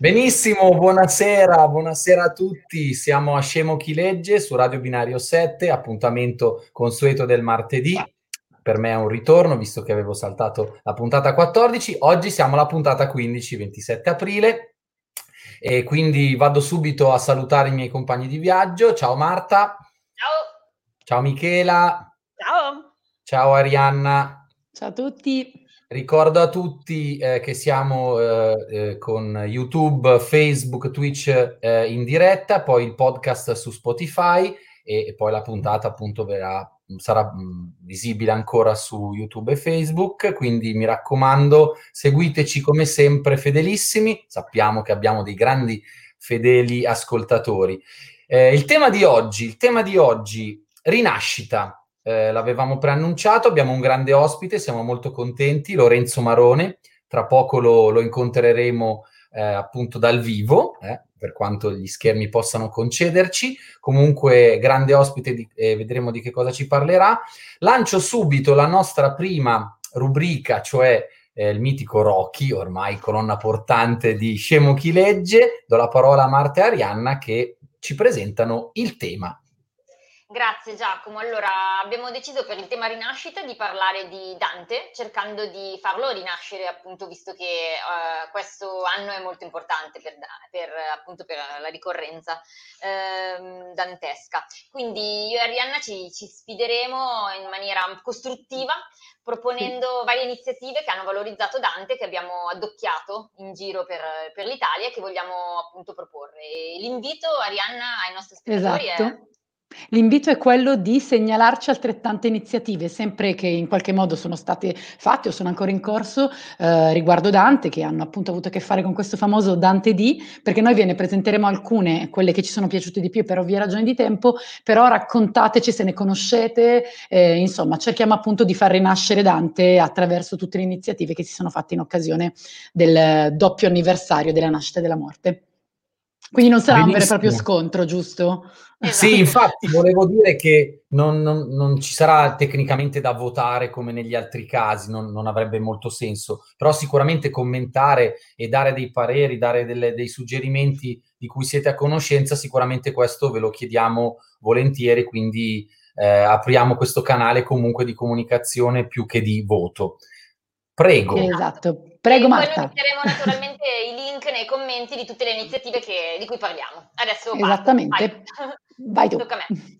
Benissimo, buonasera, buonasera a tutti. Siamo a Scemo Chi Legge su Radio Binario 7, appuntamento consueto del martedì. Per me è un ritorno, visto che avevo saltato la puntata 14. Oggi siamo alla puntata 15, 27 aprile. E quindi vado subito a salutare i miei compagni di viaggio. Ciao Marta. Ciao. Ciao Michela. Ciao. Ciao Arianna. Ciao a tutti. Ricordo a tutti eh, che siamo eh, eh, con YouTube, Facebook, Twitch eh, in diretta, poi il podcast su Spotify e, e poi la puntata appunto verrà, sarà mm, visibile ancora su YouTube e Facebook, quindi mi raccomando seguiteci come sempre fedelissimi, sappiamo che abbiamo dei grandi fedeli ascoltatori. Eh, il tema di oggi, il tema di oggi, rinascita eh, l'avevamo preannunciato, abbiamo un grande ospite, siamo molto contenti, Lorenzo Marone, tra poco lo, lo incontreremo eh, appunto dal vivo, eh, per quanto gli schermi possano concederci, comunque grande ospite, di, vedremo di che cosa ci parlerà. Lancio subito la nostra prima rubrica, cioè eh, il mitico Rocky, ormai colonna portante di Scemo chi legge, do la parola a Marta e Arianna che ci presentano il tema. Grazie Giacomo. Allora, abbiamo deciso per il tema rinascita di parlare di Dante, cercando di farlo rinascere, appunto, visto che uh, questo anno è molto importante per, per, appunto, per la ricorrenza uh, dantesca. Quindi io e Arianna ci, ci sfideremo in maniera costruttiva, proponendo varie iniziative che hanno valorizzato Dante, che abbiamo addocchiato in giro per, per l'Italia e che vogliamo appunto proporre. L'invito, Arianna, ai nostri spettatori esatto. è L'invito è quello di segnalarci altrettante iniziative, sempre che in qualche modo sono state fatte o sono ancora in corso eh, riguardo Dante, che hanno appunto avuto a che fare con questo famoso Dante D, perché noi ve ne presenteremo alcune, quelle che ci sono piaciute di più per ovvie ragioni di tempo, però raccontateci se ne conoscete, eh, insomma cerchiamo appunto di far rinascere Dante attraverso tutte le iniziative che si sono fatte in occasione del doppio anniversario della nascita e della morte. Quindi non sarà Benissimo. un vero e proprio scontro, giusto? Esatto. Sì, infatti volevo dire che non, non, non, ci sarà tecnicamente da votare come negli altri casi, non, non, avrebbe molto senso, però sicuramente commentare e dare dei pareri, dare delle, dei suggerimenti di cui siete a conoscenza, sicuramente questo ve lo chiediamo volentieri, quindi eh, apriamo questo canale comunque di comunicazione più che di voto. Prego. Esatto. Prego, e Marta. Poi metteremo naturalmente i link nei commenti di tutte le iniziative che, di cui parliamo. Adesso Esattamente. Vai, Vai tu. Tocca a me.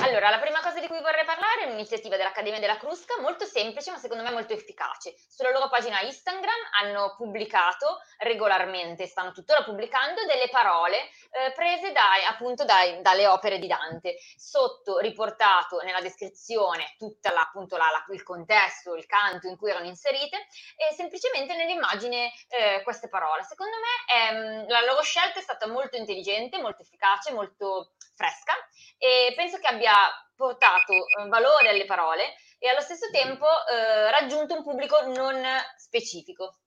Allora, la prima cosa di cui vorrei parlare è un'iniziativa dell'Accademia della Crusca, molto semplice, ma secondo me molto efficace. Sulla loro pagina Instagram hanno pubblicato regolarmente, stanno tuttora pubblicando, delle parole eh, prese dai, appunto dai, dalle opere di Dante. Sotto riportato nella descrizione tutto il contesto, il canto in cui erano inserite e semplicemente nell'immagine eh, queste parole. Secondo me ehm, la loro scelta è stata molto intelligente, molto efficace, molto fresca e penso che abbia portato eh, valore alle parole e allo stesso tempo eh, raggiunto un pubblico non specifico.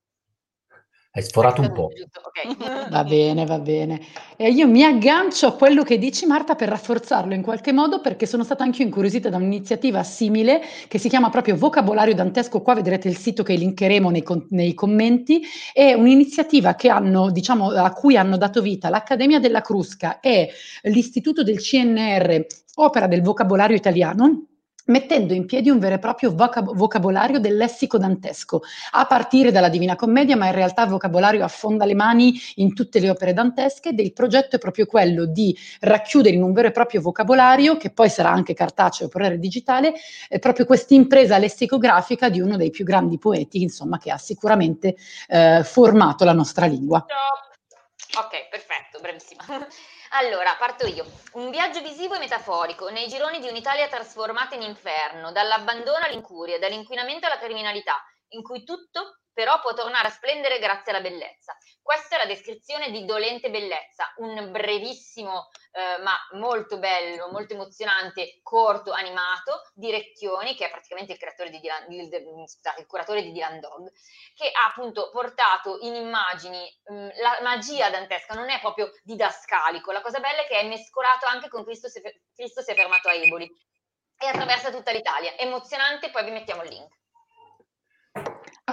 Hai sforato un po'. Okay. Va bene, va bene. E io mi aggancio a quello che dici Marta per rafforzarlo in qualche modo perché sono stata anche incuriosita da un'iniziativa simile che si chiama proprio Vocabolario Dantesco, qua vedrete il sito che linkeremo nei, nei commenti, è un'iniziativa che hanno, diciamo, a cui hanno dato vita l'Accademia della Crusca e l'Istituto del CNR, opera del vocabolario italiano, mettendo in piedi un vero e proprio vocab- vocabolario del lessico dantesco, a partire dalla Divina Commedia, ma in realtà il vocabolario affonda le mani in tutte le opere dantesche ed il progetto è proprio quello di racchiudere in un vero e proprio vocabolario, che poi sarà anche cartaceo oppure digitale, eh, proprio questa impresa lessicografica di uno dei più grandi poeti, insomma, che ha sicuramente eh, formato la nostra lingua. Ok, perfetto, bravissima. Allora, parto io. Un viaggio visivo e metaforico nei gironi di un'Italia trasformata in inferno, dall'abbandono all'incuria, dall'inquinamento alla criminalità, in cui tutto però può tornare a splendere grazie alla bellezza. Questa è la descrizione di Dolente Bellezza, un brevissimo eh, ma molto bello, molto emozionante, corto, animato di Recchioni, che è praticamente il, di Dylan, il, scusate, il curatore di Dylan Dog, che ha appunto portato in immagini mh, mm, la magia dantesca, non è proprio didascalico, la cosa bella è che è mescolato anche con Cristo si, Cristo si è fermato a Eboli e attraversa tutta l'Italia. Emozionante, poi vi mettiamo il link.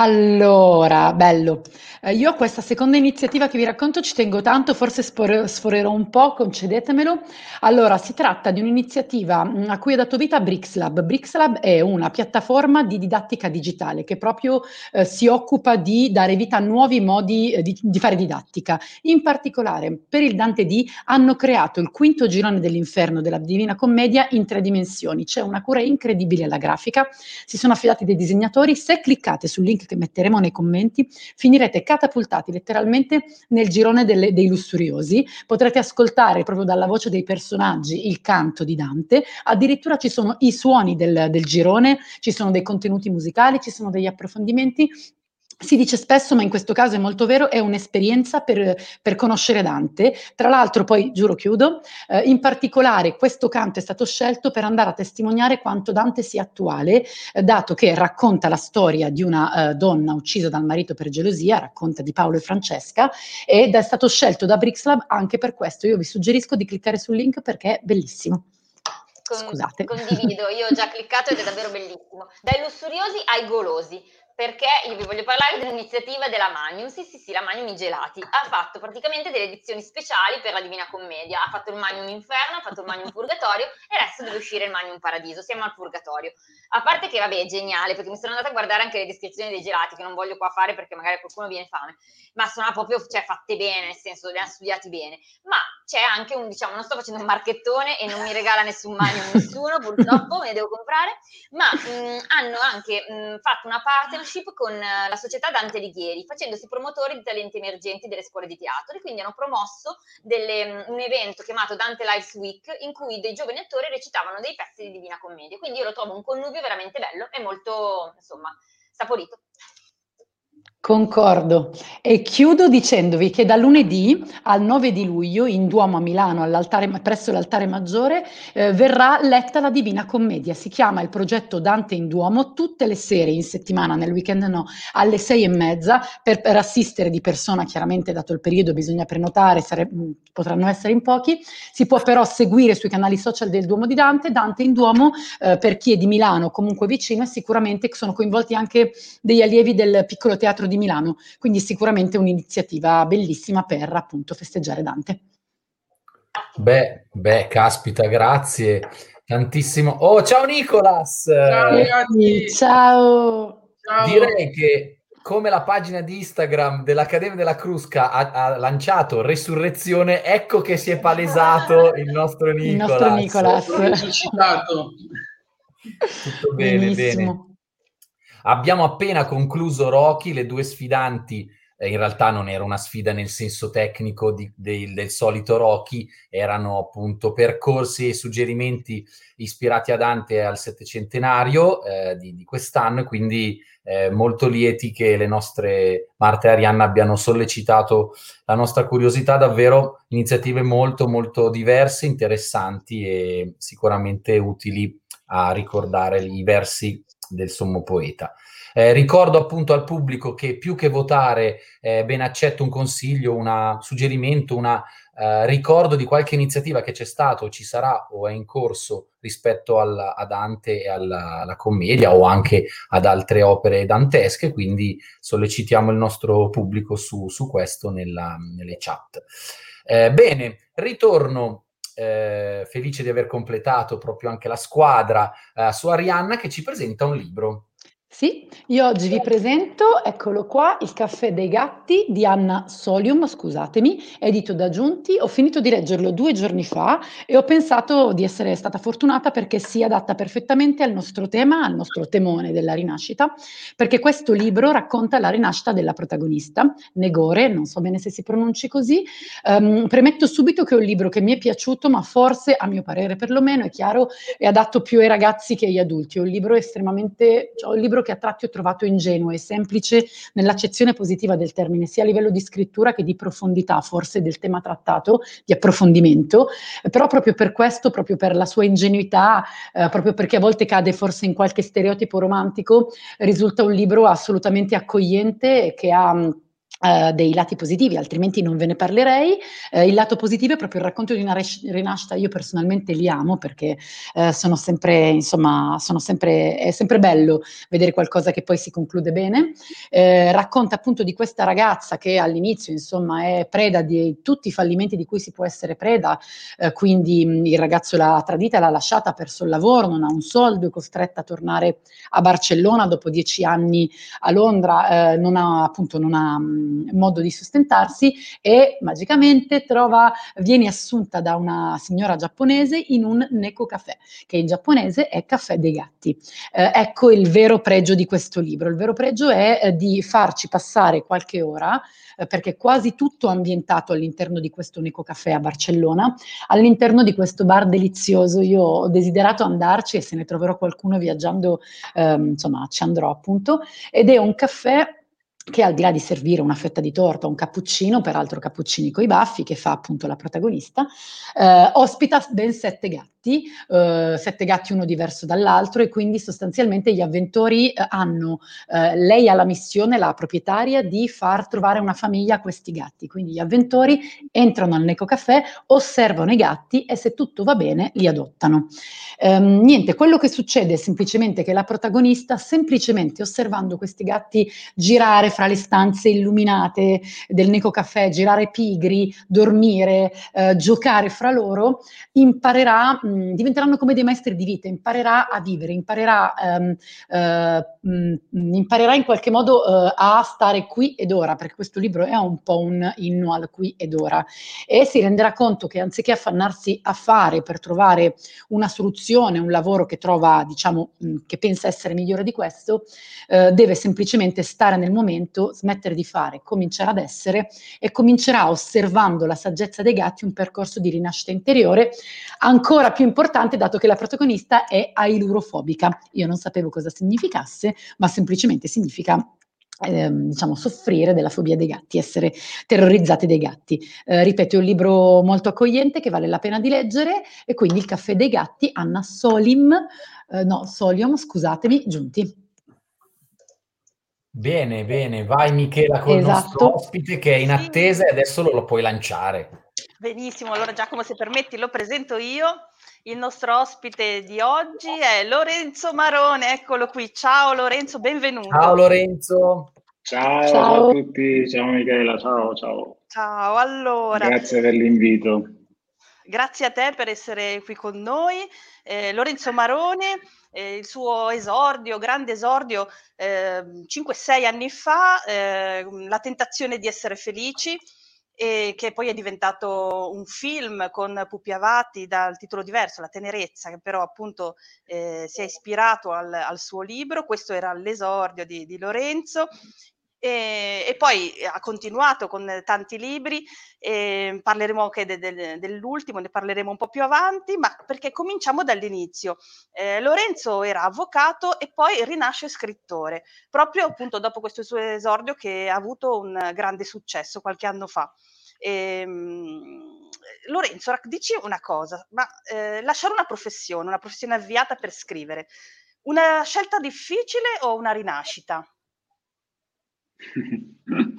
Allora, bello. Eh, io a questa seconda iniziativa che vi racconto ci tengo tanto, forse spore- sforerò un po', concedetemelo. Allora, si tratta di un'iniziativa mm, a cui ho dato vita BRICSLab. BRICSLab è una piattaforma di didattica digitale che proprio eh, si occupa di dare vita a nuovi modi eh, di, di fare didattica. In particolare, per il Dante D hanno creato il quinto girone dell'inferno della Divina Commedia in tre dimensioni. C'è una cura incredibile alla grafica, si sono affidati dei disegnatori. Se cliccate sul link che metteremo nei commenti, finirete catapultati letteralmente nel girone delle, dei lussuriosi. Potrete ascoltare proprio dalla voce dei personaggi il canto di Dante, addirittura ci sono i suoni del, del girone, ci sono dei contenuti musicali, ci sono degli approfondimenti si dice spesso, ma in questo caso è molto vero, è un'esperienza per, per conoscere Dante. Tra l'altro, poi giuro chiudo, eh, in particolare questo canto è stato scelto per andare a testimoniare quanto Dante sia attuale, eh, dato che racconta la storia di una eh, donna uccisa dal marito per gelosia, racconta di Paolo e Francesca, ed è stato scelto da Brixlab anche per questo. Io vi suggerisco di cliccare sul link perché è bellissimo. Scusate. Condivido, io ho già cliccato ed è davvero bellissimo. Dai lussuriosi ai golosi perché io vi voglio parlare dell'iniziativa della Magnum. Sì, sì, sì, la Magnum i gelati. Ha fatto praticamente delle edizioni speciali per la Divina Commedia. Ha fatto il Magnum Inferno, ha fatto il Magnum Purgatorio e adesso deve uscire il Magnum Paradiso. Siamo al Purgatorio. A parte che, vabbè, è geniale, perché mi sono andata a guardare anche le descrizioni dei gelati, che non voglio qua fare perché magari qualcuno viene fame, ma sono proprio, cioè, fatte bene, nel senso, li hanno studiati bene. Ma c'è anche un, diciamo, non sto facendo un marchettone e non mi regala nessun Magnum nessuno, purtroppo, me ne devo comprare, ma mh, hanno anche mh, fatto una partnership con eh, la società Dante Alighieri, facendosi promotori di talenti emergenti delle scuole di teatro e quindi hanno promosso delle, mm, un evento chiamato Dante Lives Week in cui dei giovani attori recitavano dei pezzi di Divina Commedia. Quindi io lo trovo un connubio veramente bello e molto, insomma, saporito. Concordo. E chiudo dicendovi che da lunedì al 9 di luglio in Duomo a Milano, presso l'altare maggiore, eh, verrà letta la Divina Commedia. Si chiama il progetto Dante in Duomo, tutte le sere in settimana, nel weekend no, alle sei e mezza, per, per assistere di persona, chiaramente dato il periodo bisogna prenotare, sare, mm, potranno essere in pochi. Si può però seguire sui canali social del Duomo di Dante, Dante in Duomo, eh, per chi è di Milano comunque vicino e sicuramente sono coinvolti anche degli allievi del piccolo teatro di Milano, quindi sicuramente un'iniziativa bellissima per appunto festeggiare Dante. Beh, beh, caspita, grazie tantissimo. Oh, ciao Nicolas! Ciao ragazzi! Ciao! ciao. Direi che come la pagina di Instagram dell'Accademia della Crusca ha, ha, lanciato Resurrezione, ecco che si è palesato il nostro Nicolas. Il nostro Nicolas. Tutto bene, Benissimo. bene. Abbiamo appena concluso Rocky, le due sfidanti, eh, in realtà non era una sfida nel senso tecnico di, de, del solito Rocky, erano appunto percorsi e suggerimenti ispirati a Dante al settecentenario eh, di, di, quest'anno, quindi eh, molto lieti che le nostre Marta e Arianna abbiano sollecitato la nostra curiosità, davvero iniziative molto molto diverse, interessanti e sicuramente utili a ricordare i versi del sommo poeta. Eh, ricordo appunto al pubblico che più che votare eh, ben accetto un consiglio, un suggerimento, un eh, ricordo di qualche iniziativa che c'è stato, ci sarà o è in corso rispetto alla, a Dante e alla, alla, commedia o anche ad altre opere dantesche, quindi sollecitiamo il nostro pubblico su, su questo nella, nelle chat. Eh, bene, ritorno eh, felice di aver completato proprio anche la squadra eh, su Arianna che ci presenta un libro. Sì, io oggi vi presento, eccolo qua, Il caffè dei gatti di Anna Solium, scusatemi, edito da Giunti. Ho finito di leggerlo due giorni fa e ho pensato di essere stata fortunata perché si adatta perfettamente al nostro tema, al nostro temone della rinascita, perché questo libro racconta la rinascita della protagonista, Negore, non so bene se si pronunci così. Um, premetto subito che è un libro che mi è piaciuto, ma forse, a mio parere perlomeno, è chiaro, è adatto più ai ragazzi che agli adulti. È un libro estremamente, cioè, un libro libro che a tratti ho trovato ingenuo e semplice nell'accezione positiva del termine, sia a livello di scrittura che di profondità, forse del tema trattato, di approfondimento, però proprio per questo, proprio per la sua ingenuità, eh, proprio perché a volte cade forse in qualche stereotipo romantico, risulta un libro assolutamente accogliente che ha Uh, dei lati positivi, altrimenti non ve ne parlerei. Uh, il lato positivo è proprio il racconto di una res- rinascita. Io personalmente li amo perché uh, sono sempre, insomma, sono sempre, è sempre bello vedere qualcosa che poi si conclude bene. racconta appunto di questa ragazza che all'inizio, insomma, è preda di tutti i fallimenti di cui si può essere preda, quindi mh, il ragazzo l'ha tradita, l'ha lasciata, ha perso il lavoro, non ha un soldo, è costretta a tornare a Barcellona dopo dieci anni a Londra, non ha appunto non ha mh, modo di sostentarsi e magicamente trova, viene assunta da una signora giapponese in un Neko Café, che in giapponese è caffè dei gatti. Eh, ecco il vero pregio di questo libro. Il vero pregio è eh, di farci passare qualche ora eh, perché quasi tutto ambientato all'interno di questo Neko Café a Barcellona, all'interno di questo bar delizioso. Io ho desiderato andarci e se ne troverò qualcuno viaggiando, ehm, insomma, ci andrò appunto, ed è un caffè che al di là di servire una fetta di torta o un cappuccino, peraltro cappuccini coi baffi, che fa appunto la protagonista, eh, ospita ben sette gatti eh, sette gatti uno diverso dall'altro e quindi sostanzialmente gli avventori eh, hanno, eh, lei ha la missione, la proprietaria, di far trovare una famiglia a questi gatti. Quindi gli avventori entrano al Neco osservano i gatti e se tutto va bene li adottano. Ehm, niente, quello che succede è semplicemente che la protagonista, semplicemente osservando questi gatti girare fra le stanze illuminate del Neco Café, girare pigri, dormire, eh, giocare fra loro, imparerà mh, diventeranno come dei maestri di vita, imparerà a vivere, imparerà, um, uh, mh, imparerà in qualche modo uh, a stare qui ed ora, perché questo libro è un po' un inno al qui ed ora, e si renderà conto che anziché affannarsi a fare per trovare una soluzione, un lavoro che trova, diciamo, mh, che pensa essere migliore di questo, uh, deve semplicemente stare nel momento, smettere di fare, cominciare ad essere e comincerà osservando la saggezza dei gatti un percorso di rinascita interiore ancora più importante dato che la protagonista è ailurofobica. Io non sapevo cosa significasse, ma semplicemente significa eh, diciamo, soffrire della fobia dei gatti, essere terrorizzati dai gatti. Eh, ripeto, è un libro molto accogliente che vale la pena di leggere e quindi Il caffè dei gatti, Anna Solim, eh, no, Solium, scusatemi, giunti. Bene, bene, vai Michela con esatto. il nostro ospite che è in attesa e adesso lo, lo puoi lanciare. Benissimo, allora Giacomo se permetti lo presento io. Il nostro ospite di oggi è Lorenzo Marone, eccolo qui. Ciao Lorenzo, benvenuto. Ciao Lorenzo. Ciao, ciao. ciao a tutti, ciao Michela, ciao, ciao. Ciao, allora. Grazie per l'invito. Grazie a te per essere qui con noi. Eh, Lorenzo Marone, eh, il suo esordio, grande esordio, eh, 5-6 anni fa, eh, La tentazione di essere felici, e che poi è diventato un film con Pupi Avati dal titolo diverso, La tenerezza, che però appunto eh, si è ispirato al, al, suo libro, questo era l'esordio di, di Lorenzo. E, e, poi ha continuato con tanti libri, e parleremo anche de, de, dell'ultimo, ne parleremo un po' più avanti, ma perché cominciamo dall'inizio. Eh, Lorenzo era avvocato e poi rinasce scrittore, proprio appunto dopo questo suo esordio che ha avuto un grande successo qualche anno fa. E, um, Lorenzo, dici una cosa, ma eh, lasciare una professione, una professione avviata per scrivere, una scelta difficile o una rinascita?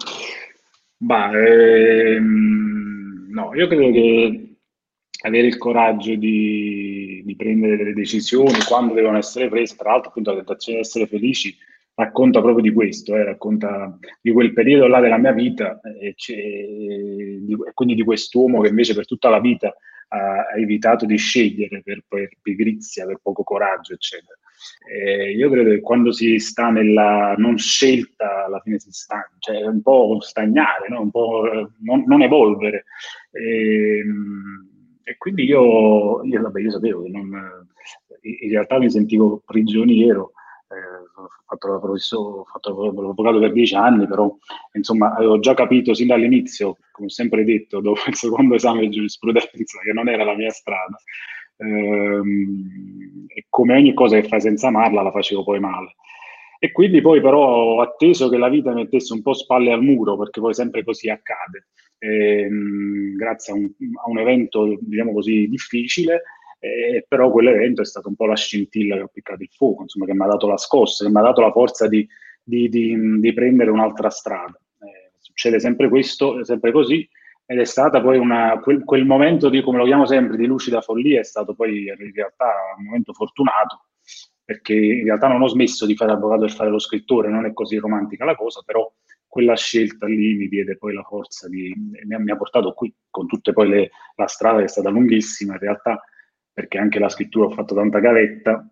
Bah, ehm, no, io credo che avere il coraggio di, di, prendere delle decisioni quando devono essere prese, tra l'altro appunto la tentazione di essere felici, racconta proprio di questo, eh, racconta di quel periodo là della mia vita e, e quindi di quest'uomo che invece per tutta la vita ha, ha evitato di scegliere per, per, pigrizia, per poco coraggio, eccetera. E io credo che quando si sta nella non scelta, alla fine si sta, cioè un po' stagnare, no? un po' non, non evolvere. E, e, quindi io, io, vabbè, io sapevo che non, in realtà mi sentivo prigioniero ho fatto, l'avvocato per dieci anni, però insomma avevo già capito sin dall'inizio, come ho sempre detto, dopo il secondo esame di giurisprudenza, che non era la mia strada. Ehm, e come ogni cosa che fai senza amarla, la facevo poi male. E quindi poi però ho atteso che la vita mettesse un po' spalle al muro, perché poi sempre così accade. Ehm, grazie a un, a un evento, diciamo così, difficile, eh, però quell'evento è stato un po' la scintilla che ha piccato il fuoco, insomma, che mi ha dato la scossa, che mi ha dato la forza di, di, di, di prendere un'altra strada. Eh, succede sempre questo, sempre così, ed è stata poi una, quel, quel, momento di, come lo chiamo sempre, di lucida follia, è stato poi in realtà un momento fortunato, perché in realtà non ho smesso di fare avvocato e fare lo scrittore, non è così romantica la cosa, però quella scelta lì mi diede poi la forza di, mi ha, portato qui, con tutte poi le, la strada che è stata lunghissima in realtà, perché anche la scrittura ho fatto tanta gavetta,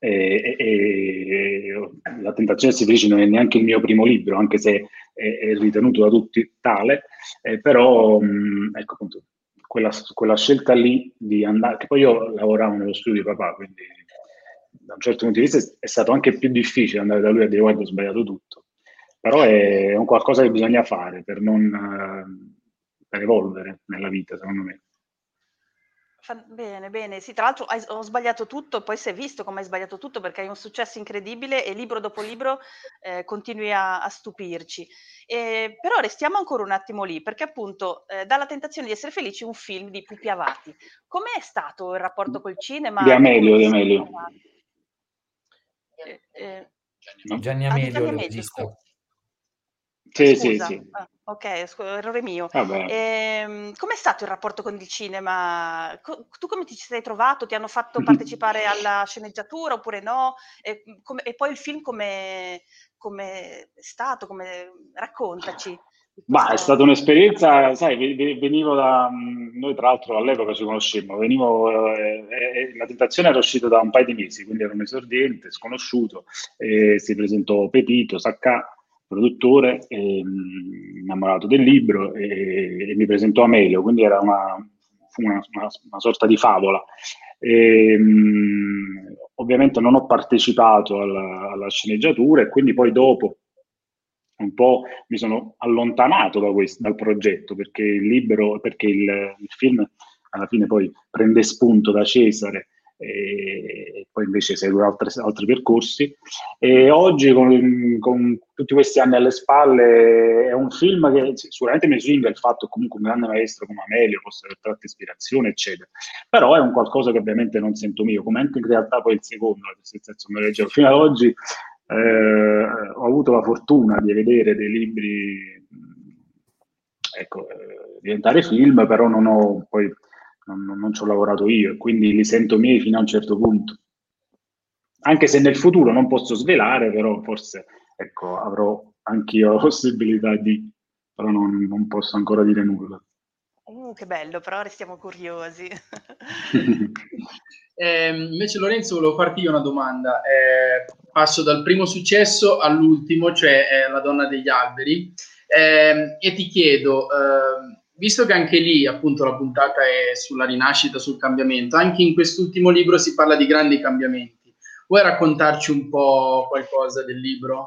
e, e, La tentazione si felice non è neanche il mio primo libro, anche se è, è ritenuto da tutti tale, eh, però mh, ecco appunto quella, quella, scelta lì di andare, che poi io lavoravo nello studio di papà, quindi da un certo punto di vista è stato anche più difficile andare da lui a dire guarda ho sbagliato tutto, però è un qualcosa che bisogna fare per non uh, per evolvere nella vita secondo me. Bene, bene. Sì, tra l'altro hai ho sbagliato tutto, poi si è visto come hai sbagliato tutto perché hai un successo incredibile e libro dopo libro, ehm, continui a a stupirci. Ehm, però restiamo ancora un attimo lì, perché appunto, ehm, "Dalla tentazione di essere felici" un film di Pupi Avati. Com'è stato il rapporto col cinema Di Amelio, di Amelio. E ehm Gianni ah, Amelio, il regista. Sì, sì, sì. Ah, ok, scu- errore mio. Ehm, com'è stato il rapporto con il cinema? Co- tu come ti ci sei trovato? Ti hanno fatto partecipare alla sceneggiatura oppure no? E, come- e poi il film come è stato? Come... Raccontaci. Ma è stata un'esperienza, sai, venivo da, noi tra l'altro all'epoca ci conoscemmo, venivo, eh, eh, la tentazione era uscita da un paio di mesi, quindi ero un esordiente, sconosciuto, eh, si presentò Pepito, Sacca, produttore, eh, innamorato del libro e, e, mi presentò Amelio, quindi era una, una, una, una sorta di favola. E, mh, ovviamente non ho partecipato alla, alla, sceneggiatura e quindi poi dopo un po' mi sono allontanato da questo, dal progetto perché il libro, perché il, il film alla fine poi prende spunto da Cesare e poi invece segue altri, altri percorsi. E oggi, con, con, tutti questi anni alle spalle, è un film che sicuramente mi swinga il fatto che comunque un grande maestro come Amelio possa aver tratto ispirazione, eccetera. Però è un qualcosa che ovviamente non sento mio, come anche in realtà poi il secondo, nel leggevo fino ad oggi. Eh, ho avuto la fortuna di vedere dei libri ecco, eh, diventare film, però non ho poi non, non ci ho lavorato io e quindi li sento miei fino a un certo punto. Anche se nel futuro non posso svelare, però forse ecco, avrò anch'io la possibilità di, però non, non posso ancora dire nulla. Uh, che bello, però restiamo curiosi. eh, invece Lorenzo volevo farti io una domanda. Eh, passo dal primo successo all'ultimo, cioè eh, La donna degli alberi, ehm, e ti chiedo, ehm, visto che anche lì appunto la puntata è sulla rinascita, sul cambiamento, anche in quest'ultimo libro si parla di grandi cambiamenti. Vuoi raccontarci un po' qualcosa del libro?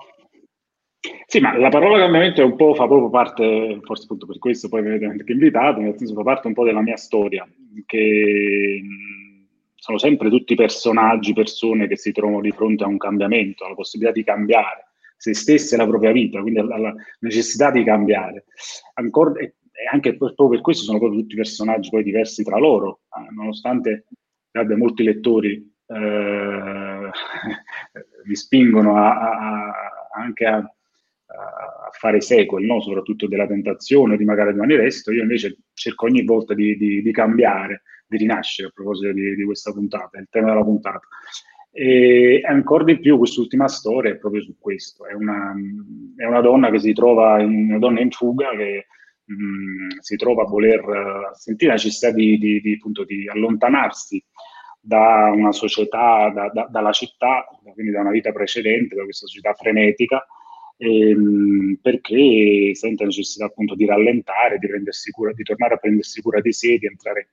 Sì, ma la parola cambiamento è un po', fa proprio parte, forse appunto per questo poi mi avete anche invitato, nel senso fa parte un po' della mia storia, che sono sempre tutti personaggi, persone che si trovano di fronte a un cambiamento, alla possibilità di cambiare se stesse e la propria vita, quindi alla necessità di cambiare. Ancora, e anche proprio per questo sono proprio tutti personaggi poi diversi tra loro, eh, nonostante abbia molti lettori eh, mi spingono a, a, anche a, a, fare sequel, no? soprattutto della tentazione di magari rimane resto, io invece cerco ogni volta di, di, di cambiare, di rinascere a proposito di, di, questa puntata, il tema della puntata. E ancora di più quest'ultima storia è proprio su questo, è una, è una donna che si trova, in, una donna in fuga che mm, si trova a voler uh, sentire la necessità di, di, di, appunto, di, allontanarsi da una società, da, da, dalla città, quindi da una vita precedente, da questa società frenetica, ehm, perché sente la necessità appunto di rallentare, di, cura, di tornare a prendersi cura di sé, di entrare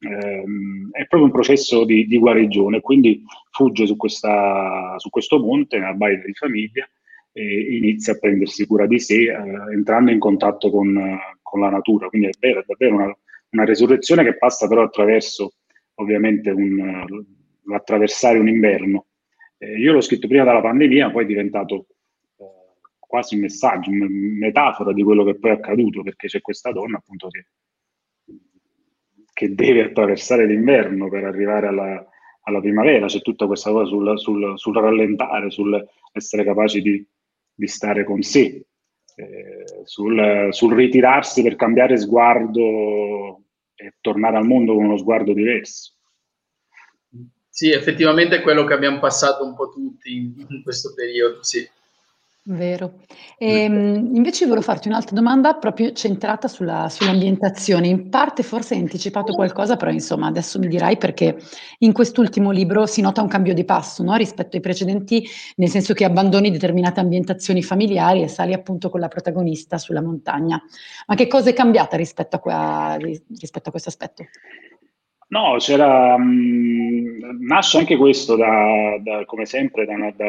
ehm, è proprio un processo di, di guarigione, quindi fugge su, questa, su, questo monte, nella baita di famiglia, e inizia a prendersi cura di sé eh, entrando in contatto con, con, la natura. Quindi è vero, è davvero una, una resurrezione che passa però attraverso ovviamente un, l'attraversare un inverno. Eh, io l'ho scritto prima dalla pandemia, poi è diventato eh, quasi un messaggio, una metafora di quello che poi è accaduto, perché c'è questa donna appunto che, che deve attraversare l'inverno per arrivare alla, alla primavera, c'è tutta questa cosa sul, sul, sul rallentare, sul essere capaci di, di stare con sé. eh, sul, sul, ritirarsi per cambiare sguardo e tornare al mondo con uno sguardo diverso. Sì, effettivamente è quello che abbiamo passato un po' tutti in, in questo periodo, sì. Vero. Ehm, invece volevo farti un'altra domanda proprio centrata sulla sull'ambientazione. In parte forse hai anticipato qualcosa, però insomma adesso mi dirai perché in quest'ultimo libro si nota un cambio di passo, no, rispetto ai precedenti, nel senso che abbandoni determinate ambientazioni familiari e sali appunto con la protagonista sulla montagna. Ma che cosa è cambiata rispetto a qua rispetto a questo aspetto? No, c'era, mh, nasce anche questo da, da, come sempre da, da,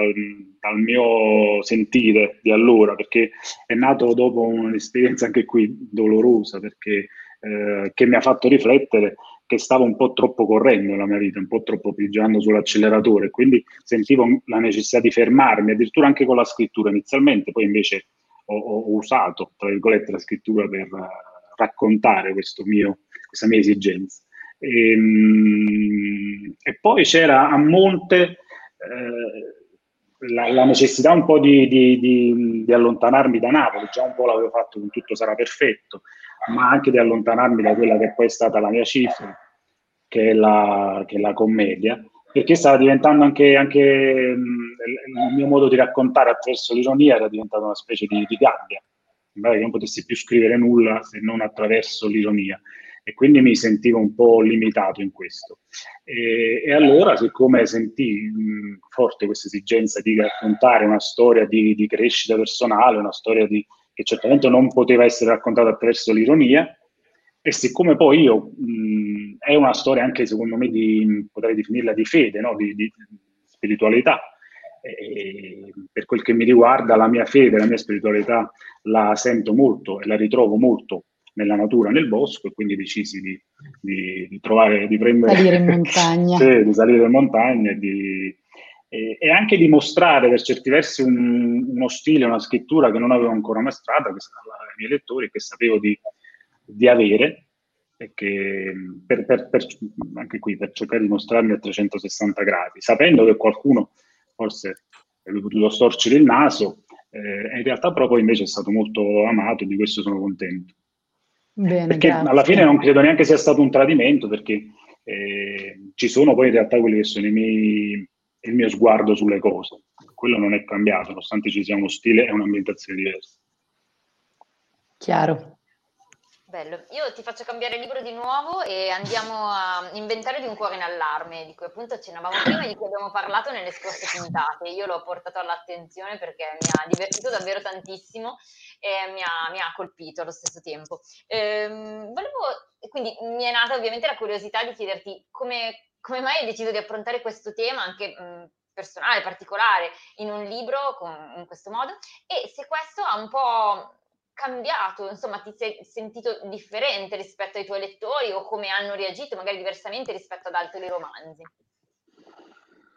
dal mio sentire di allora, perché è nato dopo un'esperienza anche qui dolorosa, perché eh, che mi ha fatto riflettere che stavo un po' troppo correndo nella mia vita, un po' troppo pigiando sull'acceleratore, quindi sentivo la necessità di fermarmi, addirittura anche con la scrittura inizialmente, poi invece ho, ho usato, tra virgolette, la scrittura per uh, raccontare mio, questa mia esigenza. E, ehm, e poi c'era a monte eh, la, la, necessità un po' di, di, di, di, allontanarmi da Napoli, già un po' l'avevo fatto con Tutto sarà perfetto, ma anche di allontanarmi da quella che poi è stata la mia cifra, che è la, che è la commedia, perché stava diventando anche, anche il mio modo di raccontare attraverso l'ironia era diventato una specie di, di gabbia, che non potessi più scrivere nulla se non attraverso l'ironia e quindi mi sentivo un po' limitato in questo. E, e allora, siccome sentii mh, forte questa esigenza di raccontare una storia di, di crescita personale, una storia di, che certamente non poteva essere raccontata attraverso l'ironia, e siccome poi io mh, è una storia anche secondo me di potrei definirla di fede, no? di, di, spiritualità. E per quel che mi riguarda, la mia fede, la mia spiritualità la sento molto e la ritrovo molto nella natura, nel bosco, e quindi decisi di, di, di trovare, di prendere... Salire in montagna. sì, di salire in montagna e, di, e, anche di mostrare per certi versi un, uno stile, una scrittura che non avevo ancora mostrata ai miei lettori, che sapevo di, di avere, e che per, per, per, anche qui per cercare di mostrarmi a 360 gradi, sapendo che qualcuno forse avrebbe potuto storcere il naso, eh, in realtà proprio invece è stato molto amato e di questo sono contento. Bene, perché grazie. alla fine non credo neanche sia stato un tradimento, perché eh, ci sono poi in realtà quelli che sono i miei, il mio sguardo sulle cose. Quello non è cambiato, nonostante ci sia uno stile e un'ambientazione diversa. Chiaro. Bello. Io ti faccio cambiare libro di nuovo e andiamo a inventare di un cuore in allarme, di cui appunto accennavamo prima e di cui abbiamo parlato nelle scorse puntate. Io l'ho portato all'attenzione perché mi ha divertito davvero tantissimo e mi ha, mi ha colpito allo stesso tempo. Ehm, volevo, quindi mi è nata ovviamente la curiosità di chiederti come, come mai hai deciso di affrontare questo tema anche mh, personale, particolare, in un libro con, in questo modo e se questo ha un po' cambiato, insomma, ti sei sentito differente rispetto ai tuoi lettori o come hanno reagito magari diversamente rispetto ad altri romanzi?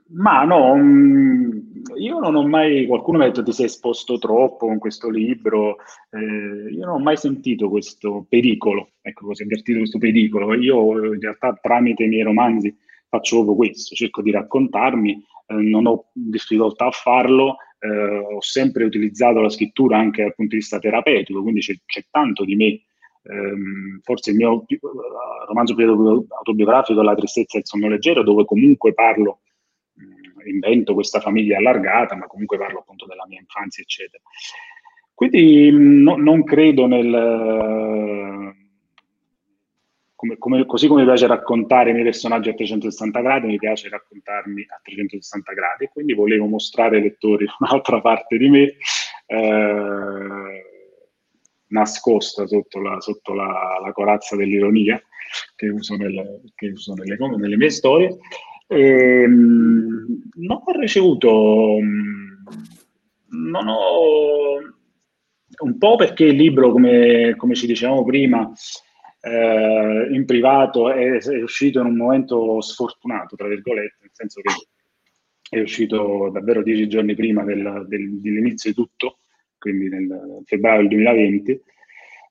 Ma no, mm, io non ho mai, qualcuno mi ha detto ti sei esposto troppo con questo libro, eh, io non ho mai sentito questo pericolo, ecco così, avvertito questo pericolo. Io in realtà tramite i miei romanzi faccio proprio questo, cerco di raccontarmi, eh, non ho difficoltà a farlo, eh, ho sempre utilizzato la scrittura anche dal punto di vista terapeutico, quindi c'è, c'è tanto di me. Ehm, forse il mio eh, romanzo più autobiografico La tristezza e il sonno leggero, dove comunque parlo, invento questa famiglia allargata, ma comunque parlo appunto della mia infanzia, eccetera. Quindi no, non credo nel come, come, così come mi piace raccontare i miei personaggi a 360 gradi, mi piace raccontarmi a 360 gradi, quindi volevo mostrare ai lettori un'altra parte di me eh, nascosta sotto, la, sotto la, la, corazza dell'ironia che uso, nel, che uso nelle, nelle, mie storie. E, ehm, non ho ricevuto, non ho, un po' perché il libro, come, come ci dicevamo prima, eh, in privato è, è, uscito in un momento sfortunato, tra virgolette, nel senso che è uscito davvero dieci giorni prima del, del, dell'inizio di tutto, quindi nel febbraio del 2020.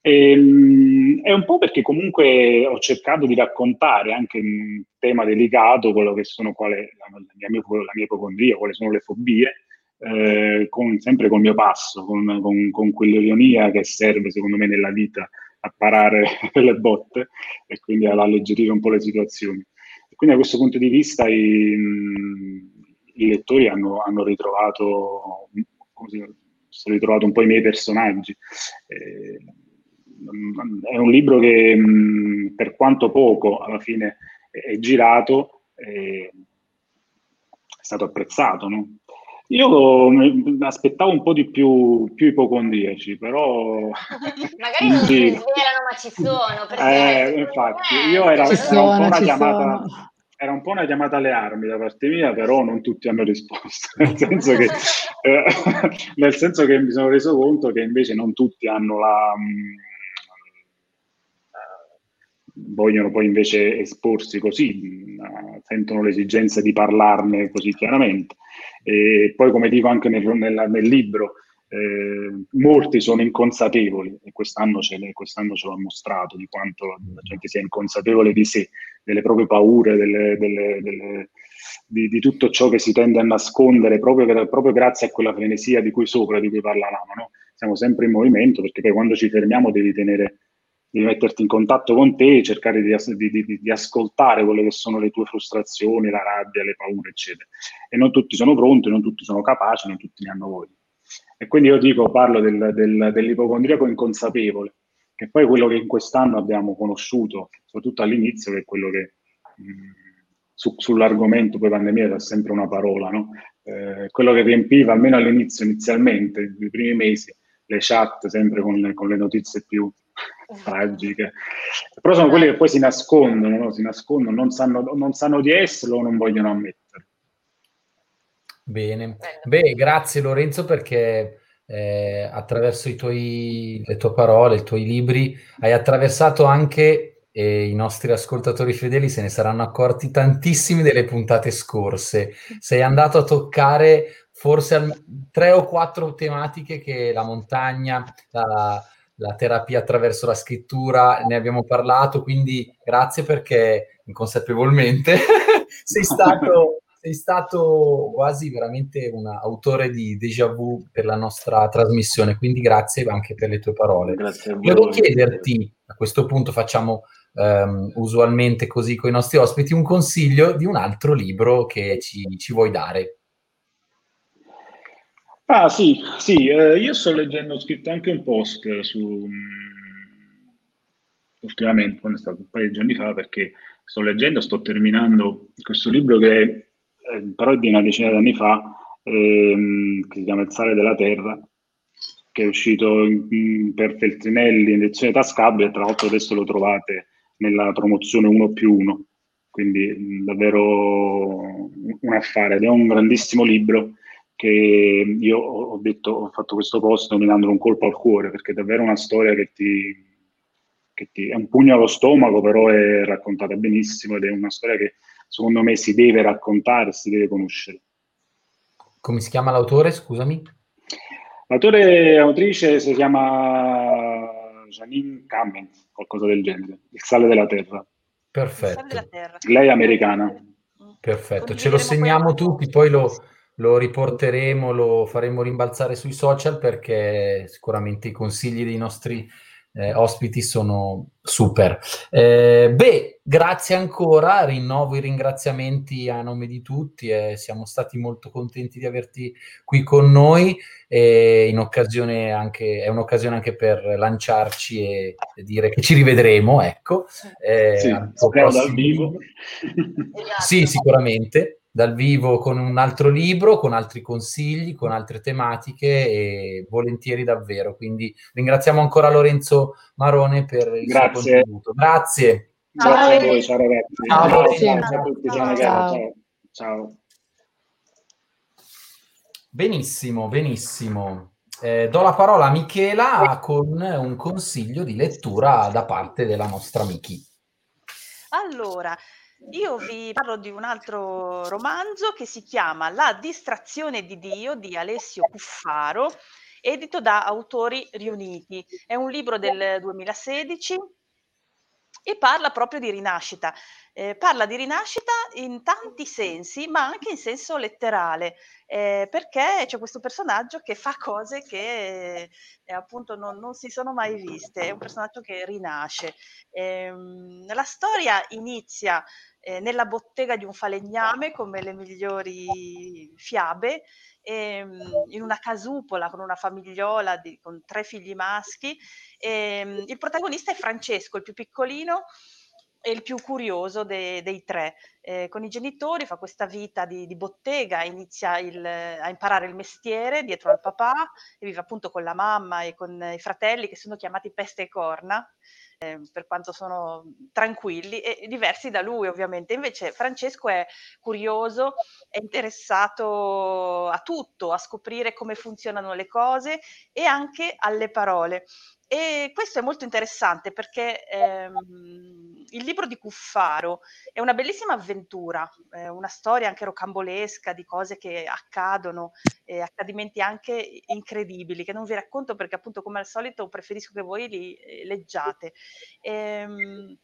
Ehm, è un po' perché comunque ho cercato di raccontare anche un tema delicato, quello che sono quale, la, mia, la mia ipocondria, quali sono le fobie, eh, con, sempre col mio passo, con, con, con quell'ironia che serve secondo me nella vita a parare le botte e quindi ad alleggerire un po' le situazioni. E quindi da questo punto di vista i, i lettori hanno, hanno ritrovato, si, sono ritrovato un po' i miei personaggi. Eh, è un libro che per quanto poco alla fine è girato, è stato apprezzato. No? Io mi aspettavo un po' di più, più ipocondriaci, però... Magari non si svelano, ma ci sono. Eh, infatti, io era, era sono, un po' una chiamata... Era un po' una chiamata alle armi da parte mia, però non tutti hanno risposto, nel senso che, eh, nel senso che mi sono reso conto che invece non tutti hanno la, mh, vogliono poi invece esporsi così, sentono l'esigenza di parlarne così chiaramente. E poi, come dico anche nel, nel, nel libro, eh, molti sono inconsapevoli e quest'anno ce, quest'anno ce l'ha mostrato di quanto la gente sia inconsapevole di sé, delle proprie paure, delle, delle, delle, di, di, tutto ciò che si tende a nascondere proprio, proprio, grazie a quella frenesia di cui sopra, di cui parlavamo. No? Siamo sempre in movimento perché poi quando ci fermiamo devi tenere devi metterti in contatto con te e cercare di, di, di, di, ascoltare quelle che sono le tue frustrazioni, la rabbia, le paure, eccetera. E non tutti sono pronti, non tutti sono capaci, non tutti ne hanno voglia. E quindi io dico, parlo del, del, dell'ipocondriaco inconsapevole, che poi quello che in quest'anno abbiamo conosciuto, soprattutto all'inizio, che è quello che mh, su, sull'argomento poi pandemia era sempre una parola, no? eh, quello che riempiva, almeno all'inizio, inizialmente, nei primi mesi, le chat sempre con con le notizie più tragiche. Però sono quelli che poi si nascondono, no? si nascondono non, sanno, non sanno di esserlo o non vogliono ammettere. Bene, beh, grazie Lorenzo perché eh, attraverso i tuoi, le tue parole, i tuoi libri, hai attraversato anche e i nostri ascoltatori fedeli se ne saranno accorti tantissimi delle puntate scorse. Sei andato a toccare forse al, tre o quattro tematiche che la montagna, la, la terapia attraverso la scrittura, ne abbiamo parlato, quindi grazie perché inconsapevolmente sei stato sei stato quasi veramente un autore di déjà vu per la nostra trasmissione, quindi grazie anche per le tue parole. Grazie. Volevo chiederti, a questo punto facciamo um, usualmente così con i nostri ospiti, un consiglio di un altro libro che ci, ci vuoi dare. Ah sì, sì, eh, io sto leggendo, ho scritto anche un post su, um, ultimamente, quando è stato un paio di giorni fa, perché sto leggendo, sto terminando questo libro che eh, però è di una decina di anni fa, ehm, che si chiama Il sale della terra, che è uscito in, in, per Feltrinelli in edizione tascabile, tra l'altro adesso lo trovate nella promozione 1 più 1, quindi mh, davvero un affare ed è un grandissimo libro che io ho detto, ho fatto questo post nominandolo un colpo al cuore, perché è davvero una storia che ti, che ti è un pugno allo stomaco, però è raccontata benissimo ed è una storia che secondo me si deve raccontare, si deve conoscere. Come si chiama l'autore, scusami? L'autore e autrice si chiama Janine Cummings, qualcosa del genere, Il sale della terra. Perfetto. Della terra. Lei è americana. Perfetto, ce lo segniamo tutti, poi lo, lo riporteremo, lo faremo rimbalzare sui social perché sicuramente i consigli dei nostri eh, ospiti sono super. Eh, beh, grazie ancora, rinnovo i ringraziamenti a nome di tutti e siamo stati molto contenti di averti qui con noi e in occasione anche, è un'occasione anche per lanciarci e, e dire che ci rivedremo, ecco. Eh, sì, dal vivo. sì, sicuramente dal vivo con un altro libro, con altri consigli, con altre tematiche e volentieri davvero. Quindi ringraziamo ancora Lorenzo Marone per il Grazie. suo contributo. Grazie. Ciao, ciao a voi, ciao ragazzi. Ciao, ciao, ciao, ciao a tutti, ciao, ciao. ciao. Benissimo, benissimo. Eh, do la parola a Michela con un consiglio di lettura da parte della nostra Miki. Allora, io vi parlo di un altro romanzo che si chiama La distrazione di Dio di Alessio Cuffaro, edito da Autori Riuniti. È un libro del 2016 e parla proprio di rinascita. Eh, parla di rinascita in tanti sensi, ma anche in senso letterale, eh, perché c'è questo personaggio che fa cose che eh, appunto non, non, si sono mai viste, è un personaggio che rinasce. Ehm, la storia inizia eh, nella bottega di un falegname come le migliori fiabe, ehm, in una casupola con una famigliola di, con tre figli maschi. Ehm, il protagonista è Francesco, il più piccolino e il più curioso de, dei tre. Eh, con i genitori fa questa vita di, di bottega, inizia il, a imparare il mestiere dietro al papà e vive appunto con la mamma e con i fratelli che sono chiamati peste e corna eh, per quanto sono tranquilli e diversi da lui ovviamente. Invece Francesco è curioso, è interessato a tutto, a scoprire come funzionano le cose e anche alle parole. E questo è molto interessante perché ehm, il libro di Cuffaro è una bellissima avventura, eh, una storia anche rocambolesca di cose che accadono, eh, accadimenti anche incredibili, che non vi racconto perché appunto come al solito preferisco che voi li eh, leggiate. Ehm,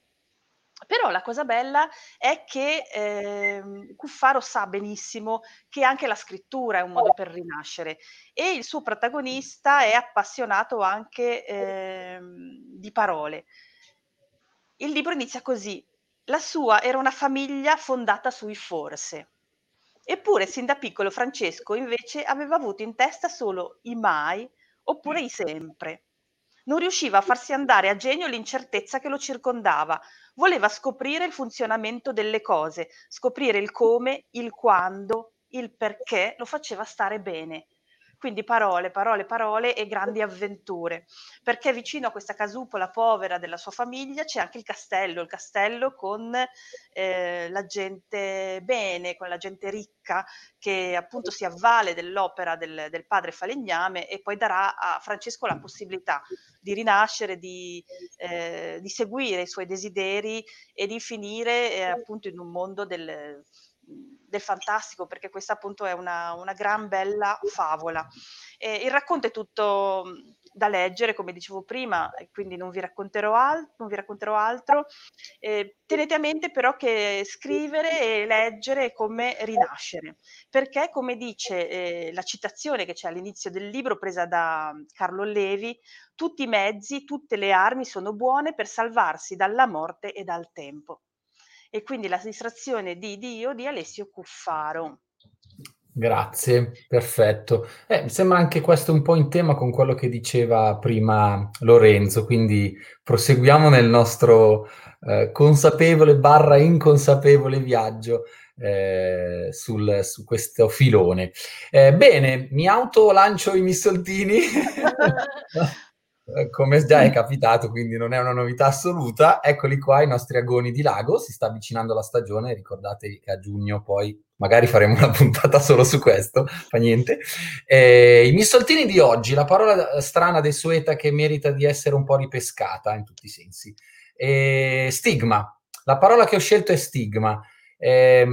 però la cosa bella è che eh, Cuffaro sa benissimo che anche la scrittura è un modo per rinascere e il suo protagonista è appassionato anche eh, di parole. Il libro inizia così. La sua era una famiglia fondata sui forse. Eppure, sin da piccolo, Francesco invece aveva avuto in testa solo i mai oppure i sempre non riusciva a farsi andare a genio l'incertezza che lo circondava. Voleva scoprire il funzionamento delle cose, scoprire il come, il quando, il perché lo faceva stare bene. Quindi parole, parole, parole e grandi avventure. Perché vicino a questa casupola povera della sua famiglia c'è anche il castello, il castello con eh, la gente bene, con la gente ricca che appunto si avvale dell'opera del, del, padre falegname e poi darà a Francesco la possibilità di rinascere, di, eh, di seguire i suoi desideri e di finire eh, appunto in un mondo del del fantastico, perché questa appunto è una, una gran bella favola. Eh, il racconto è tutto da leggere, come dicevo prima, quindi non vi racconterò, al- non vi racconterò altro. Eh, tenete a mente però che scrivere e leggere è come rinascere, perché come dice eh, la citazione che c'è all'inizio del libro presa da Carlo Levi, tutti i mezzi, tutte le armi sono buone per salvarsi dalla morte e dal tempo e quindi la distrazione di Dio di Alessio Cuffaro. Grazie, perfetto. Eh, mi sembra anche questo un po' in tema con quello che diceva prima Lorenzo, quindi proseguiamo nel nostro eh, consapevole barra inconsapevole viaggio eh, sul, su questo filone. Eh, bene, mi autolancio i missoltini. Eh, come già è capitato, quindi non è una novità assoluta, eccoli qua i nostri agoni di lago, si sta avvicinando la stagione, ricordatevi che a giugno poi magari faremo una puntata solo su questo, fa niente. Eh, I missoltini di oggi, la parola strana del Sueta che merita di essere un po' ripescata in tutti i sensi. Eh, stigma, la parola che ho scelto è stigma. Eh,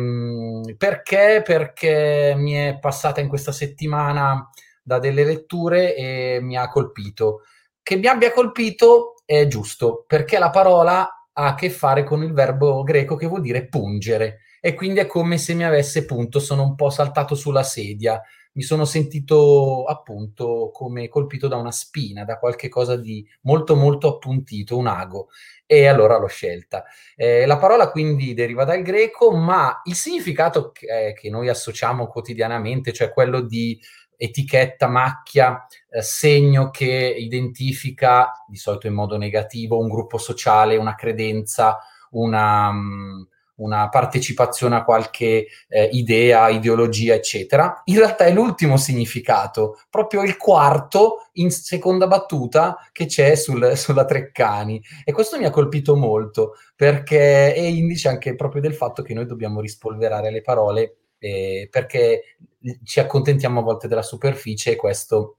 perché? Perché mi è passata in questa settimana da delle letture e mi ha colpito che mi abbia colpito è giusto, perché la parola ha a che fare con il verbo greco che vuol dire pungere. E quindi è come se mi avesse punto, sono un po' saltato sulla sedia, mi sono sentito appunto come colpito da una spina, da qualche cosa di molto molto appuntito, un ago, e allora l'ho scelta. Eh, la parola quindi deriva dal greco, ma il significato che, eh, che noi associamo quotidianamente, cioè quello di etichetta, macchia, eh, segno che identifica, di solito in modo negativo, un gruppo sociale, una credenza, una, um, una partecipazione a qualche eh, idea, ideologia, eccetera. In realtà è l'ultimo significato, proprio il quarto in seconda battuta che c'è sul, sulla Treccani. E questo mi ha colpito molto perché è indice anche proprio del fatto che noi dobbiamo rispolverare le parole eh, perché ci accontentiamo a volte della superficie e questo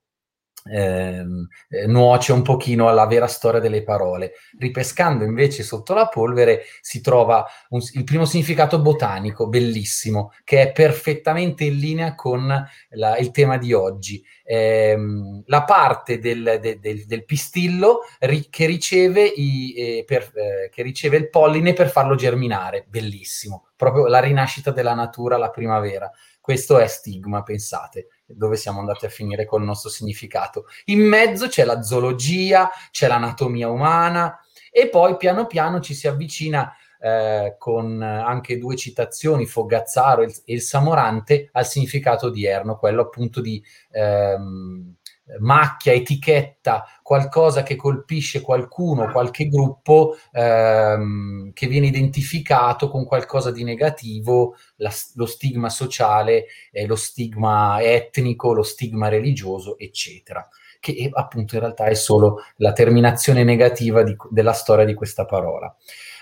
ehm, eh, nuoce un pochino alla vera storia delle parole. Ripescando invece sotto la polvere si trova un, il primo significato botanico, bellissimo, che è perfettamente in linea con la, il tema di oggi. Ehm, la parte del, de, de, del pistillo ri, che, riceve i, eh, per, eh, che riceve il polline per farlo germinare, bellissimo, proprio la rinascita della natura, la primavera. Questo è stigma, pensate dove siamo andati a finire col nostro significato. In mezzo c'è la zoologia, c'è l'anatomia umana e poi piano piano ci si avvicina eh, con anche due citazioni, Fogazzaro e il, Samorante, al significato odierno, quello appunto di ehm, macchia, etichetta, qualcosa che colpisce qualcuno, qualche gruppo ehm, che viene identificato con qualcosa di negativo, la, lo stigma sociale, eh, lo stigma etnico, lo stigma religioso, eccetera. Che appunto in realtà è solo la terminazione negativa di, della storia di questa parola.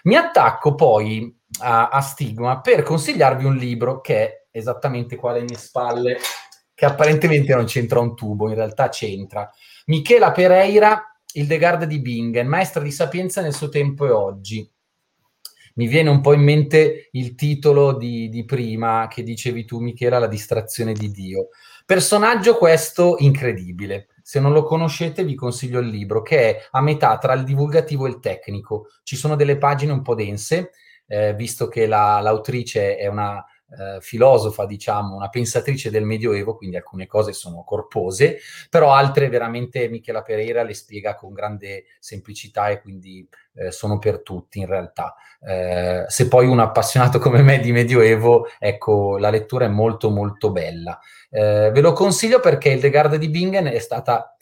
Mi attacco poi a, a stigma per consigliarvi un libro che è esattamente qua alle mie spalle che apparentemente non c'entra un tubo, in realtà c'entra. Michela Pereira, il De Garda di Bingen, maestra di sapienza nel suo tempo e oggi. Mi viene un po' in mente il titolo di, di prima che dicevi tu, Michela, La distrazione di Dio. Personaggio questo incredibile. Se non lo conoscete, vi consiglio il libro, che è a metà tra il divulgativo e il tecnico. Ci sono delle pagine un po' dense, eh, visto che la, l'autrice è una eh, filosofa, diciamo, una pensatrice del Medioevo, quindi alcune cose sono corpose, però altre veramente Michela Pereira le spiega con grande semplicità e quindi eh, sono per tutti in realtà. Eh, se poi un appassionato come me di Medioevo, ecco, la lettura è molto molto bella. Eh, ve lo consiglio perché il De Garde di Bingen è stata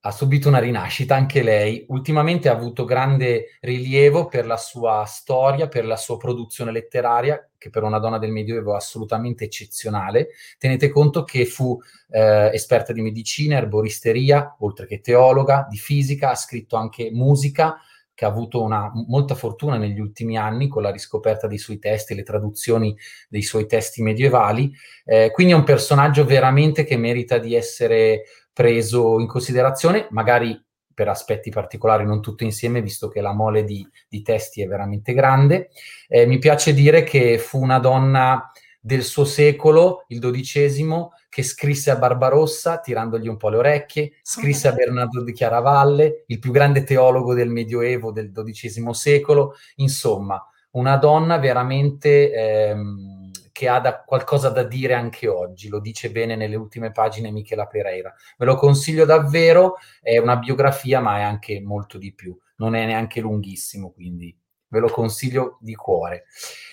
ha subito una rinascita anche lei. Ultimamente ha avuto grande rilievo per la sua storia, per la sua produzione letteraria, che per una donna del Medioevo è assolutamente eccezionale. Tenete conto che fu eh, esperta di medicina, erboristeria, oltre che teologa, di fisica, ha scritto anche musica, che ha avuto una, molta fortuna negli ultimi anni con la riscoperta dei suoi testi, le traduzioni dei suoi testi medievali. Eh, quindi è un personaggio veramente che merita di essere preso in considerazione, magari per aspetti particolari, non tutto insieme, visto che la mole di, di testi è veramente grande. Eh, mi piace dire che fu una donna del suo secolo, il dodicesimo, che scrisse a Barbarossa tirandogli un po' le orecchie, scrisse a Bernardo di Chiaravalle, il più grande teologo del Medioevo del XII secolo, insomma, una donna veramente ehm, che ha da, qualcosa da dire anche oggi, lo dice bene nelle ultime pagine Michela Pereira. Ve lo consiglio davvero, è una biografia ma è anche molto di più, non è neanche lunghissimo, quindi ve lo consiglio di cuore.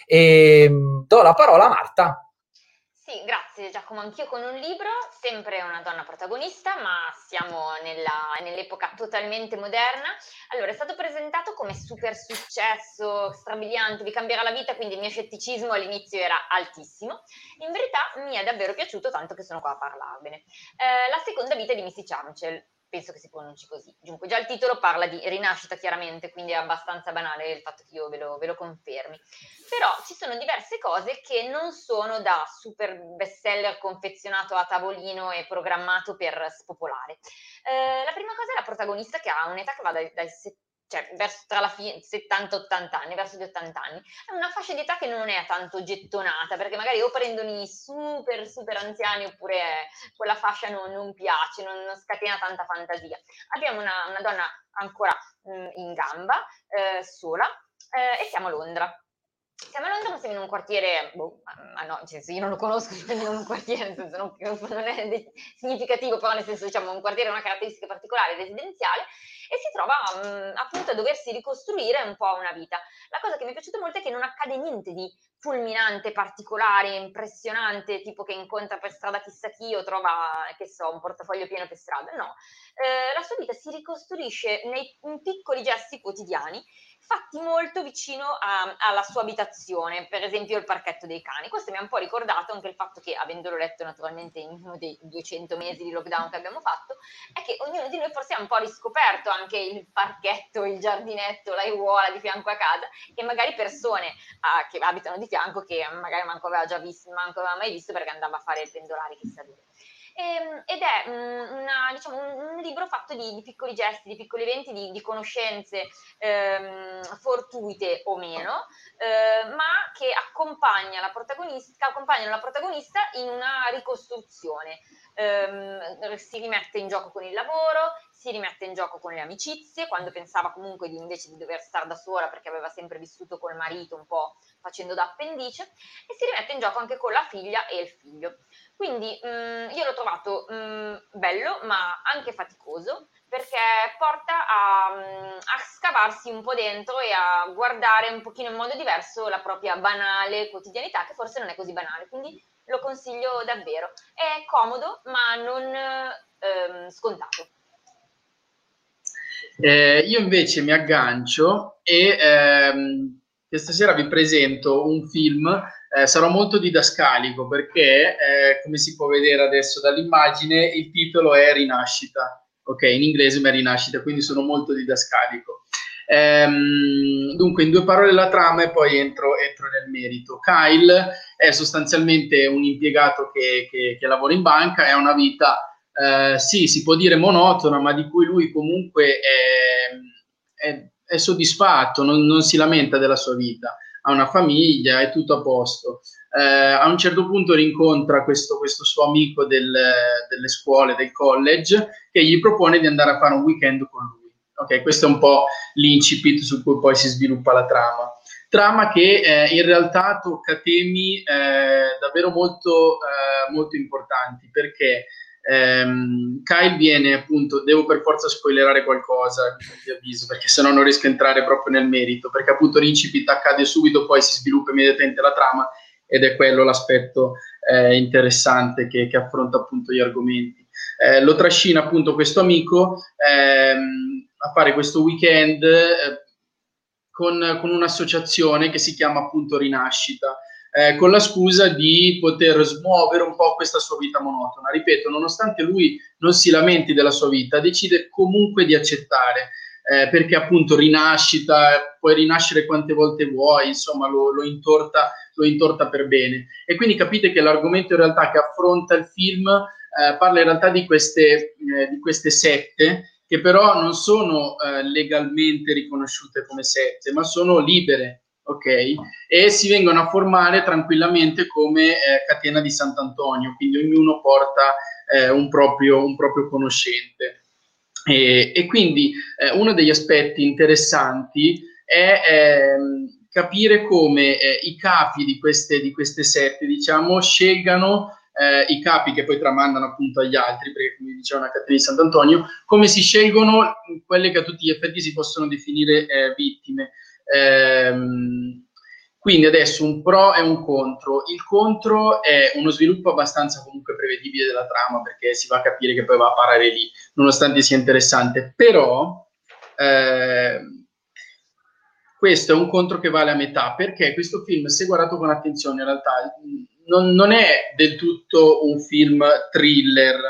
E ehm, do la parola a Marta. Sì, grazie Giacomo, anch'io con un libro, sempre una donna protagonista, ma siamo nell'epoca totalmente moderna. Allora, è stato presentato come super successo, strabiliante, vi cambierà la vita, quindi il mio scetticismo all'inizio era altissimo. In verità mi è davvero piaciuto tanto che sono qua a parlarvene. Eh, la seconda vita di Missy Chamchel, penso che si pronunci così. Dunque, già il titolo parla di rinascita chiaramente, quindi è abbastanza banale il fatto che io ve lo, ve lo confermi. Però ci sono diverse cose che non sono da super bestseller confezionato a tavolino e programmato per spopolare. Eh, la prima cosa è la protagonista che ha un'età che va dai, dai 70 cioè verso tra la fine 70-80 anni, verso gli 80 anni, è una fascia di età che non è tanto gettonata, perché magari o prendono i super super anziani oppure quella fascia non, non piace, non, non, scatena tanta fantasia. Abbiamo una, una donna ancora mh, in gamba, eh, sola, eh, e siamo a Londra. Siamo a Londra, ma siamo in un quartiere, boh, ma no, nel senso io non lo conosco, siamo in un quartiere, nel senso non, non è significativo, però nel senso diciamo un quartiere ha una caratteristica particolare, residenziale, e si trova mh, appunto a doversi ricostruire un po' una vita. La cosa che mi è piaciuta molto è che non accade niente di fulminante, particolare, impressionante, tipo che incontra per strada chissà chi o trova, che so, un portafoglio pieno per strada, no. Eh, la sua vita si ricostruisce nei, in piccoli gesti quotidiani fatti molto vicino a, alla sua abitazione, per esempio il parchetto dei cani. Questo mi ha un po' ricordato anche il fatto che, avendolo letto naturalmente in uno dei 200 mesi di lockdown che abbiamo fatto, è che ognuno di noi forse ha un po' riscoperto anche il parchetto, il giardinetto, l'aiuola di fianco a casa, che magari persone ah, che abitano di fianco, che magari manco aveva già visto, manco aveva mai visto perché andava a fare il pendolare chissà dove. ehm, ed è mm, una, diciamo, un, libro fatto di, di, piccoli gesti, di piccoli eventi, di, di conoscenze ehm, fortuite o meno, eh, ma che accompagna la protagonista, accompagnano la protagonista in una ricostruzione. Eh, si rimette in gioco con il lavoro, si rimette in gioco con le amicizie, quando pensava comunque di invece di dover stare da sola perché aveva sempre vissuto col marito un po' facendo da appendice, e si rimette in gioco anche con la figlia e il figlio. Quindi mh, mm, io l'ho trovato mh, mm, bello ma anche faticoso perché porta a, mm, a, scavarsi un po' dentro e a guardare un pochino in modo diverso la propria banale quotidianità che forse non è così banale, quindi lo consiglio davvero. È comodo ma non ehm, scontato. Eh, io invece mi aggancio e ehm, questa sera vi presento un film eh, sarò molto didascalico perché, eh, come si può vedere adesso dall'immagine, il titolo è Rinascita, ok, in inglese ma è Rinascita, quindi sono molto didascalico. Ehm, dunque, in due parole la trama e poi entro, entro, nel merito. Kyle è sostanzialmente un impiegato che, che, che lavora in banca, è una vita, eh, sì, si può dire monotona, ma di cui lui comunque è, è, è soddisfatto, non, non si lamenta della sua vita ha una famiglia, è tutto a posto. Eh, a un certo punto rincontra questo, questo suo amico del, delle scuole, del college, che gli propone di andare a fare un weekend con lui. Ok, questo è un po' l'incipit su cui poi si sviluppa la trama. Trama che eh, in realtà tocca temi eh, davvero molto, eh, molto importanti perché ehm, Kyle viene appunto, devo per forza spoilerare qualcosa, vi avviso, perché sennò non riesco a entrare proprio nel merito, perché appunto l'incipit accade subito, poi si sviluppa immediatamente la trama ed è quello l'aspetto eh, interessante che, che, affronta appunto gli argomenti. Eh, lo trascina appunto questo amico ehm, a fare questo weekend eh, con, con un'associazione che si chiama appunto Rinascita eh, con la scusa di poter smuovere un po' questa sua vita monotona. Ripeto, nonostante lui non si lamenti della sua vita, decide comunque di accettare. Eh, perché appunto rinascita, puoi rinascere quante volte vuoi, insomma lo, lo, intorta, lo intorta per bene. E quindi capite che l'argomento in realtà che affronta il film eh, parla in realtà di queste, eh, di queste sette che però non sono eh, legalmente riconosciute come sette, ma sono libere, ok? E si vengono a formare tranquillamente come eh, catena di Sant'Antonio, quindi ognuno porta eh, un, proprio, un, proprio, conoscente. E, e quindi eh, uno degli aspetti interessanti è ehm, capire come eh, i capi di queste, di queste sette, diciamo, scelgano eh, i capi che poi tramandano appunto agli altri, perché come diceva una catena di Sant'Antonio, come si scelgono quelle che a tutti gli effetti si possono definire eh, vittime. Ehm, quindi adesso un pro e un contro. Il contro è uno sviluppo abbastanza comunque prevedibile della trama perché si va a capire che poi va a parare lì, nonostante sia interessante. Però eh, questo è un contro che vale a metà perché questo film, se guardato con attenzione, in realtà non, non è del tutto un film thriller.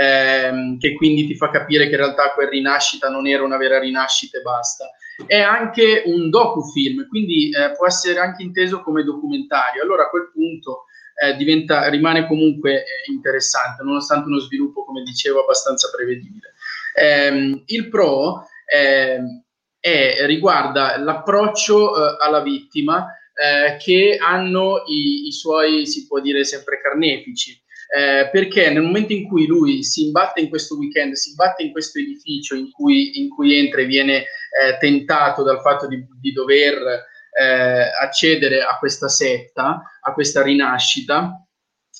Ehm, che quindi ti fa capire che in realtà quel rinascita non era una vera rinascita e basta è anche un docufilm, quindi eh, può essere anche inteso come documentario. Allora a quel punto eh, diventa, rimane comunque eh, interessante, nonostante uno sviluppo, come dicevo, abbastanza prevedibile. Ehm, il pro ehm, è, riguarda l'approccio eh, alla vittima eh, che hanno i, i suoi, si può dire, sempre carnefici eh, perché nel momento in cui lui si imbatte in questo weekend, si imbatte in questo edificio in cui, in cui entra e viene eh, tentato dal fatto di, di dover eh, accedere a questa setta, a questa rinascita,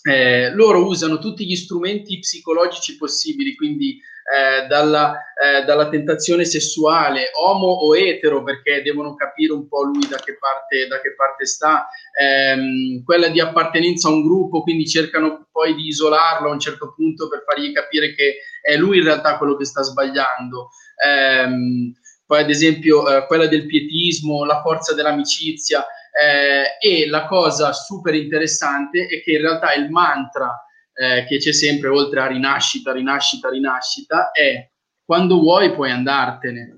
eh, loro usano tutti gli strumenti psicologici possibili, quindi eh, dalla, eh, dalla, tentazione sessuale, omo o etero, perché devono capire un po' lui da che parte, da che parte sta, ehm, quella di appartenenza a un gruppo, quindi cercano poi di isolarlo a un certo punto per fargli capire che è lui in realtà quello che sta sbagliando. Ehm, poi ad esempio eh, quella del pietismo, la forza dell'amicizia eh, e la cosa super interessante è che in realtà il mantra eh, che c'è sempre oltre a rinascita, rinascita, rinascita, è quando vuoi puoi andartene.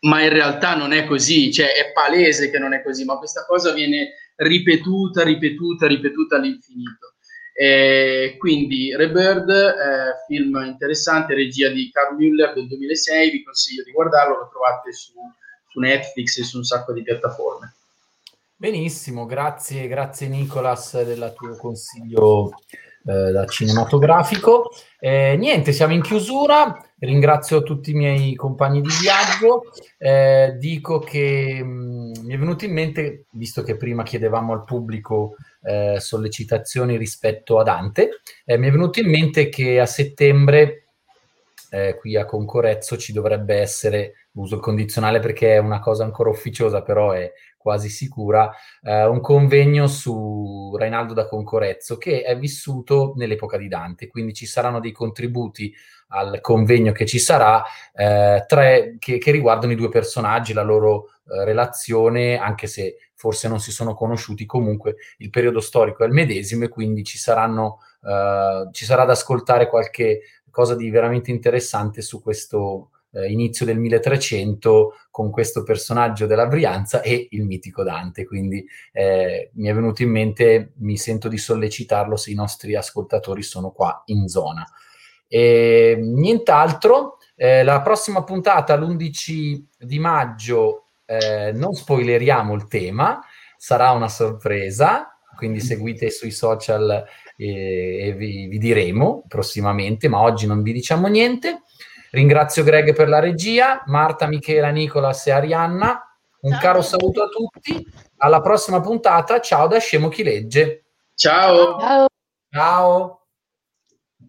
Ma in realtà non è così, cioè è palese che non è così, ma questa cosa viene ripetuta, ripetuta, ripetuta all'infinito. E quindi Rebird, eh, film interessante, regia di Carl Müller del 2006, vi consiglio di guardarlo, lo trovate su, su Netflix e su un sacco di piattaforme. Benissimo, grazie, grazie Nicolas del tuo consiglio eh, da cinematografico. Eh, niente, siamo in chiusura. Ringrazio tutti i miei compagni di viaggio. Eh, dico che mh, mm, mi è venuto in mente, visto che prima chiedevamo al pubblico eh, sollecitazioni rispetto a Dante, eh, mi è venuto in mente che a settembre eh, qui a Concorezzo ci dovrebbe essere, uso il condizionale perché è una cosa ancora ufficiosa, però è quasi sicura, eh, un convegno su Reinaldo da Concorezzo che è vissuto nell'epoca di Dante, quindi ci saranno dei contributi al convegno che ci sarà, eh, tre, che, che, riguardano i due personaggi, la loro eh, relazione, anche se forse non si sono conosciuti, comunque il periodo storico è il medesimo e quindi ci, saranno, eh, ci sarà da ascoltare qualche cosa di veramente interessante su questo eh, inizio del 1300 con questo personaggio della Brianza e il mitico Dante. Quindi eh, mi è venuto in mente, mi sento di sollecitarlo se i nostri ascoltatori sono qua in zona. E, nient'altro, eh, la prossima puntata l'11 di maggio eh, non spoileriamo il tema, sarà una sorpresa, quindi seguite sui social e, e vi, vi, diremo prossimamente, ma oggi non vi diciamo niente. Ringrazio Greg per la regia, Marta, Michela, Nicolas e Arianna. Un Ciao. caro saluto a tutti. Alla prossima puntata. Ciao da Scemo chi legge. Ciao. Ciao. Ciao.